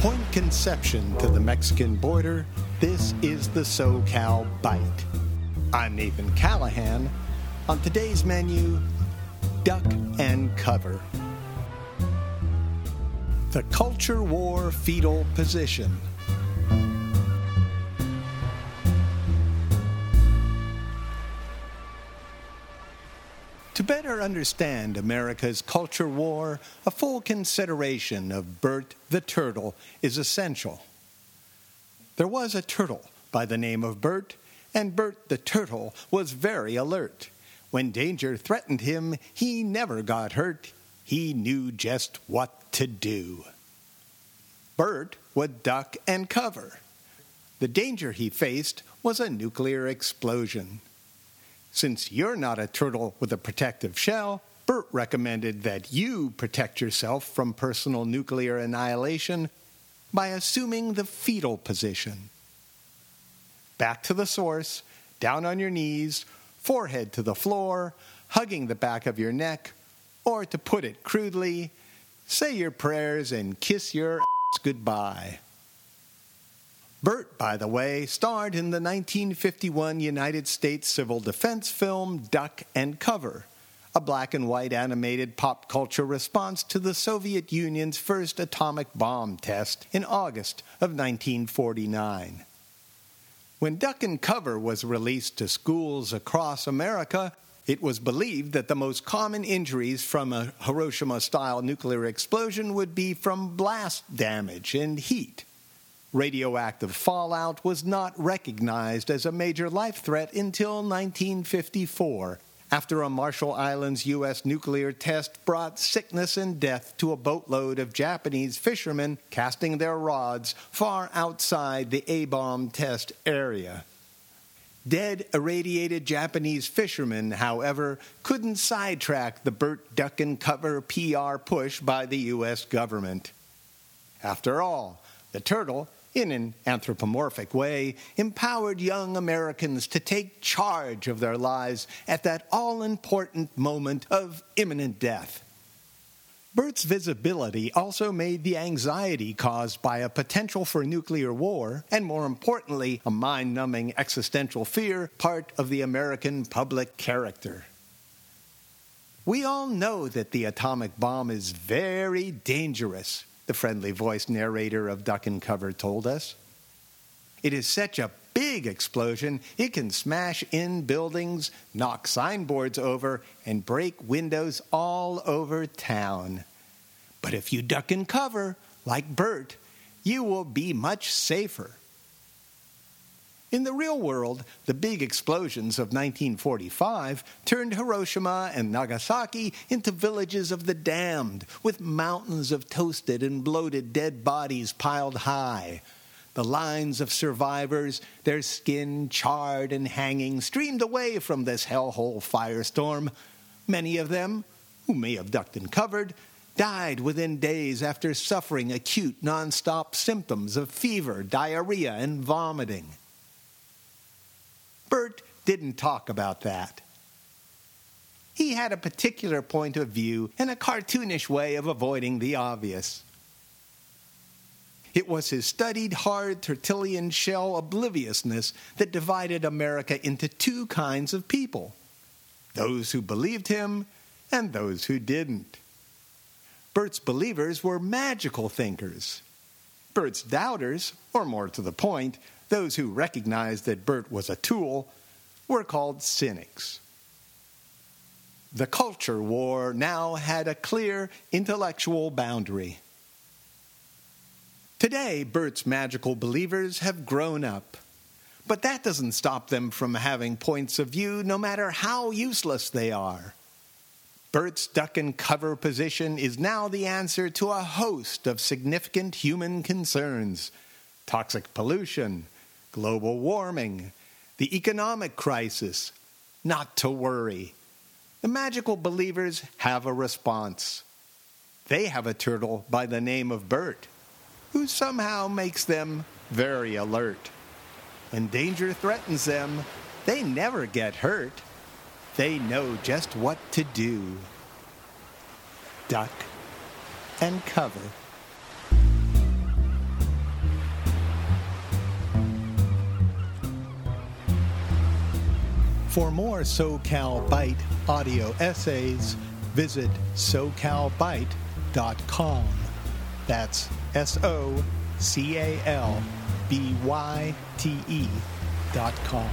Point Conception to the Mexican border, this is the SoCal Byte. I'm Nathan Callahan. On today's menu, duck and cover. The culture war fetal position. Understand America's culture war, a full consideration of Bert the Turtle is essential. There was a turtle by the name of Bert, and Bert the Turtle was very alert. When danger threatened him, he never got hurt. He knew just what to do. Bert would duck and cover. The danger he faced was a nuclear explosion. Since you're not a turtle with a protective shell, Bert recommended that you protect yourself from personal nuclear annihilation by assuming the fetal position. Back to the source, down on your knees, forehead to the floor, hugging the back of your neck, or to put it crudely, say your prayers and kiss your ass goodbye. Bert, by the way, starred in the 1951 United States civil defense film Duck and Cover, a black and white animated pop culture response to the Soviet Union's first atomic bomb test in August of 1949. When Duck and Cover was released to schools across America, it was believed that the most common injuries from a Hiroshima style nuclear explosion would be from blast damage and heat. Radioactive fallout was not recognized as a major life threat until 1954, after a Marshall Islands U.S. nuclear test brought sickness and death to a boatload of Japanese fishermen casting their rods far outside the A bomb test area. Dead, irradiated Japanese fishermen, however, couldn't sidetrack the Bert Duck and Cover PR push by the U.S. government. After all, the turtle in an anthropomorphic way, empowered young Americans to take charge of their lives at that all important moment of imminent death. Bert's visibility also made the anxiety caused by a potential for nuclear war, and more importantly, a mind numbing existential fear, part of the American public character. We all know that the atomic bomb is very dangerous, the friendly voiced narrator of Duck and Cover told us. It is such a big explosion, it can smash in buildings, knock signboards over, and break windows all over town. But if you duck and cover, like Bert, you will be much safer. In the real world, the big explosions of 1945 turned Hiroshima and Nagasaki into villages of the damned, with mountains of toasted and bloated dead bodies piled high. The lines of survivors, their skin charred and hanging, streamed away from this hellhole firestorm. Many of them, who may have ducked and covered, died within days after suffering acute nonstop symptoms of fever, diarrhea, and vomiting. Bert didn't talk about that. He had a particular point of view and a cartoonish way of avoiding the obvious. It was his studied, hard Tertullian shell obliviousness that divided America into two kinds of people those who believed him and those who didn't. Bert's believers were magical thinkers. Bert's doubters, or more to the point, those who recognized that Bert was a tool were called cynics. The culture war now had a clear intellectual boundary. Today, Bert's magical believers have grown up. But that doesn't stop them from having points of view, no matter how useless they are. Bert's duck and cover position is now the answer to a host of significant human concerns toxic pollution, global warming, the economic crisis, not to worry. The magical believers have a response. They have a turtle by the name of Bert, who somehow makes them very alert. When danger threatens them, they never get hurt. They know just what to do. Duck and cover. For more SoCal Byte audio essays, visit socalbyte.com. That's S O C A L B Y T E dot com.